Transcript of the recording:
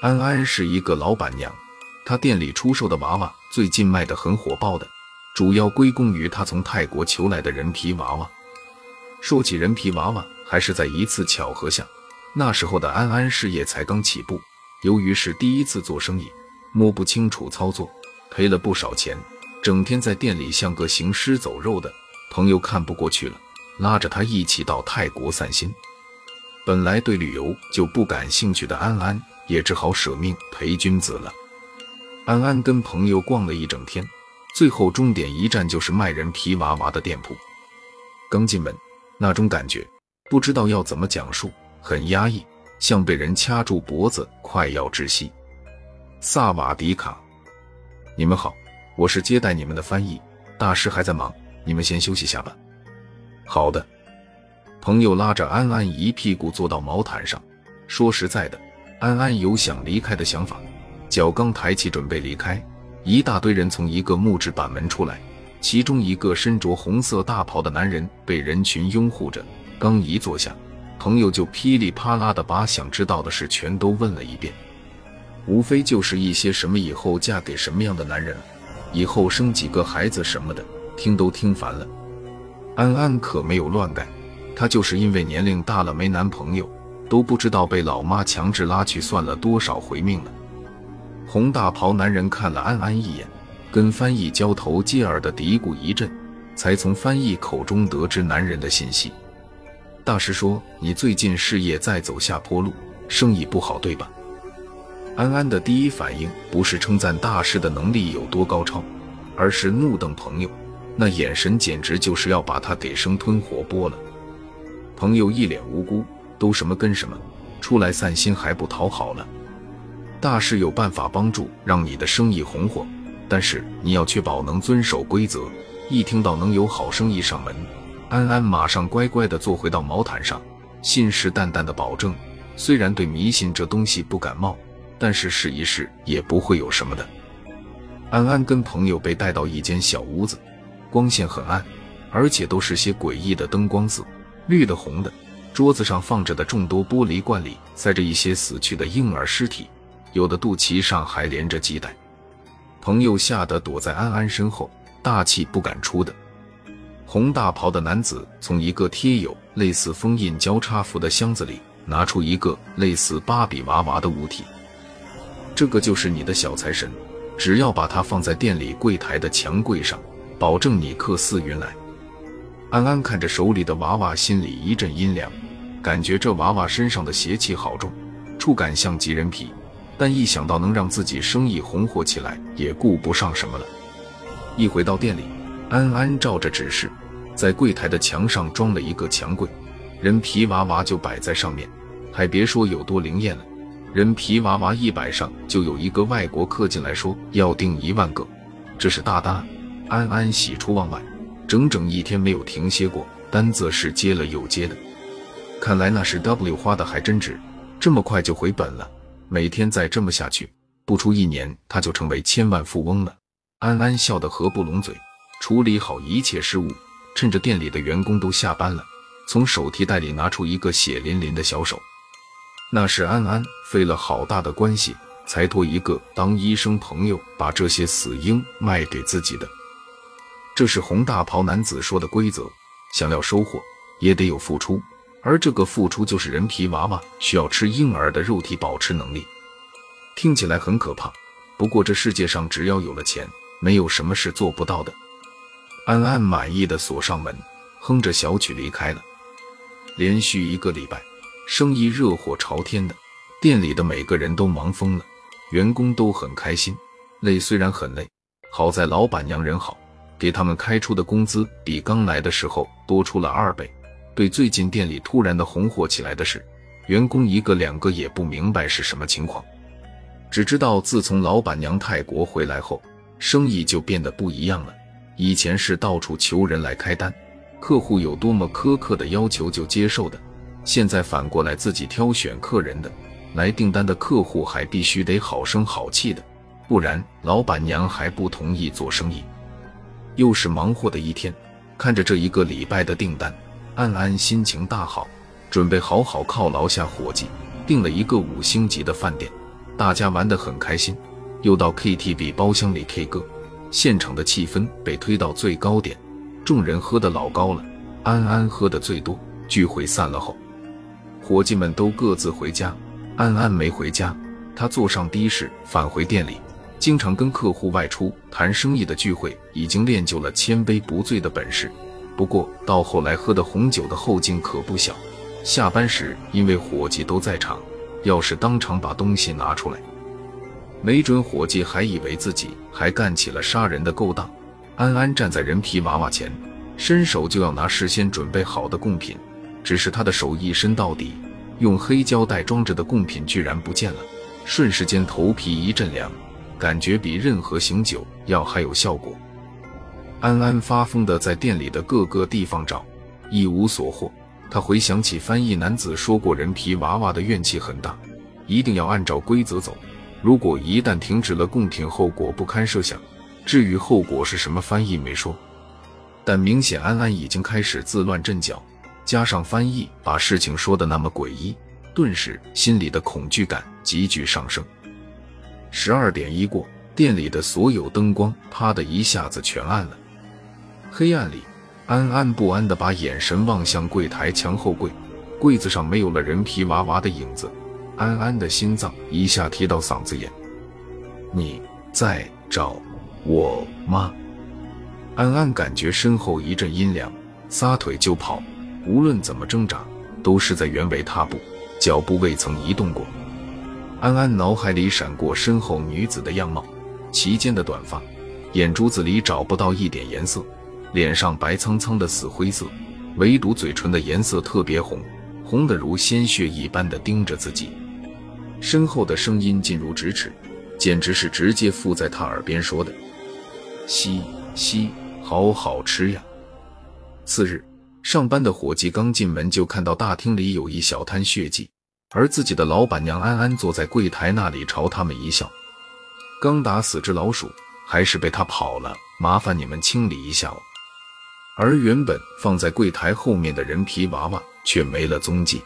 安安是一个老板娘，她店里出售的娃娃最近卖得很火爆的，主要归功于她从泰国求来的人皮娃娃。说起人皮娃娃，还是在一次巧合下。那时候的安安事业才刚起步，由于是第一次做生意，摸不清楚操作，赔了不少钱，整天在店里像个行尸走肉的。朋友看不过去了，拉着他一起到泰国散心。本来对旅游就不感兴趣的安安，也只好舍命陪君子了。安安跟朋友逛了一整天，最后终点一站就是卖人皮娃娃的店铺。刚进门，那种感觉不知道要怎么讲述。很压抑，像被人掐住脖子，快要窒息。萨瓦迪卡，你们好，我是接待你们的翻译。大师还在忙，你们先休息下吧。好的。朋友拉着安安一屁股坐到毛毯上。说实在的，安安有想离开的想法，脚刚抬起准备离开，一大堆人从一个木质板门出来，其中一个身着红色大袍的男人被人群拥护着，刚一坐下。朋友就噼里啪啦的把想知道的事全都问了一遍，无非就是一些什么以后嫁给什么样的男人，以后生几个孩子什么的，听都听烦了。安安可没有乱改，她就是因为年龄大了没男朋友，都不知道被老妈强制拉去算了多少回命了。红大袍男人看了安安一眼，跟翻译交头接耳的嘀咕一阵，才从翻译口中得知男人的信息。大师说：“你最近事业在走下坡路，生意不好，对吧？”安安的第一反应不是称赞大师的能力有多高超，而是怒瞪朋友，那眼神简直就是要把他给生吞活剥了。朋友一脸无辜：“都什么跟什么，出来散心还不讨好了？大师有办法帮助让你的生意红火，但是你要确保能遵守规则。一听到能有好生意上门。”安安马上乖乖地坐回到毛毯上，信誓旦旦地保证：虽然对迷信这东西不感冒，但是试一试也不会有什么的。安安跟朋友被带到一间小屋子，光线很暗，而且都是些诡异的灯光色、绿的、红的。桌子上放着的众多玻璃罐里塞着一些死去的婴儿尸体，有的肚脐上还连着系带。朋友吓得躲在安安身后，大气不敢出的。红大袍的男子从一个贴有类似封印交叉符的箱子里拿出一个类似芭比娃娃的物体，这个就是你的小财神，只要把它放在店里柜台的墙柜上，保证你客似云来。安安看着手里的娃娃，心里一阵阴凉，感觉这娃娃身上的邪气好重，触感像极人皮，但一想到能让自己生意红火起来，也顾不上什么了。一回到店里。安安照着指示，在柜台的墙上装了一个墙柜，人皮娃娃就摆在上面。还别说有多灵验了，人皮娃娃一摆上，就有一个外国客进来说要订一万个，这是大单。安安喜出望外，整整一天没有停歇过，单子是接了又接的。看来那是 W 花的还真值，这么快就回本了。每天再这么下去，不出一年他就成为千万富翁了。安安笑得合不拢嘴。处理好一切事务，趁着店里的员工都下班了，从手提袋里拿出一个血淋淋的小手，那是安安费了好大的关系才托一个当医生朋友把这些死婴卖给自己的。这是红大袍男子说的规则：想要收获，也得有付出，而这个付出就是人皮娃娃需要吃婴儿的肉体保持能力。听起来很可怕，不过这世界上只要有了钱，没有什么是做不到的。安安满意的锁上门，哼着小曲离开了。连续一个礼拜，生意热火朝天的，店里的每个人都忙疯了，员工都很开心。累虽然很累，好在老板娘人好，给他们开出的工资比刚来的时候多出了二倍。对最近店里突然的红火起来的事，员工一个两个也不明白是什么情况，只知道自从老板娘泰国回来后，生意就变得不一样了。以前是到处求人来开单，客户有多么苛刻的要求就接受的，现在反过来自己挑选客人的，来订单的客户还必须得好声好气的，不然老板娘还不同意做生意。又是忙活的一天，看着这一个礼拜的订单，安安心情大好，准备好好犒劳下伙计，订了一个五星级的饭店，大家玩得很开心，又到 KTV 包厢里 K 歌，现场的气氛被推到最高点，众人喝得老高了，安安喝得最多。聚会散了后，伙计们都各自回家，安安没回家，他坐上的士返回店里。经常跟客户外出谈生意的聚会，已经练就了千杯不醉的本事。不过到后来喝的红酒的后劲可不小。下班时因为伙计都在场，要是当场把东西拿出来，没准伙计还以为自己还干起了杀人的勾当。安安站在人皮娃娃前，伸手就要拿事先准备好的贡品，只是他的手一伸到底，用黑胶带装着的贡品居然不见了，瞬时间头皮一阵凉。感觉比任何醒酒药还有效果。安安发疯的在店里的各个地方找，一无所获。他回想起翻译男子说过，人皮娃娃的怨气很大，一定要按照规则走。如果一旦停止了供品，后果不堪设想。至于后果是什么，翻译没说。但明显安安已经开始自乱阵脚，加上翻译把事情说的那么诡异，顿时心里的恐惧感急剧上升。十二点一过，店里的所有灯光啪的一下子全暗了。黑暗里，安安不安地把眼神望向柜台墙后柜，柜子上没有了人皮娃娃的影子。安安的心脏一下提到嗓子眼：“你在找我吗？”安安感觉身后一阵阴凉，撒腿就跑，无论怎么挣扎，都是在原位踏步，脚步未曾移动过。安安脑海里闪过身后女子的样貌，齐肩的短发，眼珠子里找不到一点颜色，脸上白苍苍的死灰色，唯独嘴唇的颜色特别红，红得如鲜血一般的盯着自己。身后的声音近如咫尺，简直是直接附在他耳边说的：“吸吸，好好吃呀。”次日上班的伙计刚进门就看到大厅里有一小滩血迹。而自己的老板娘安安坐在柜台那里，朝他们一笑。刚打死只老鼠，还是被它跑了，麻烦你们清理一下哦。而原本放在柜台后面的人皮娃娃却没了踪迹。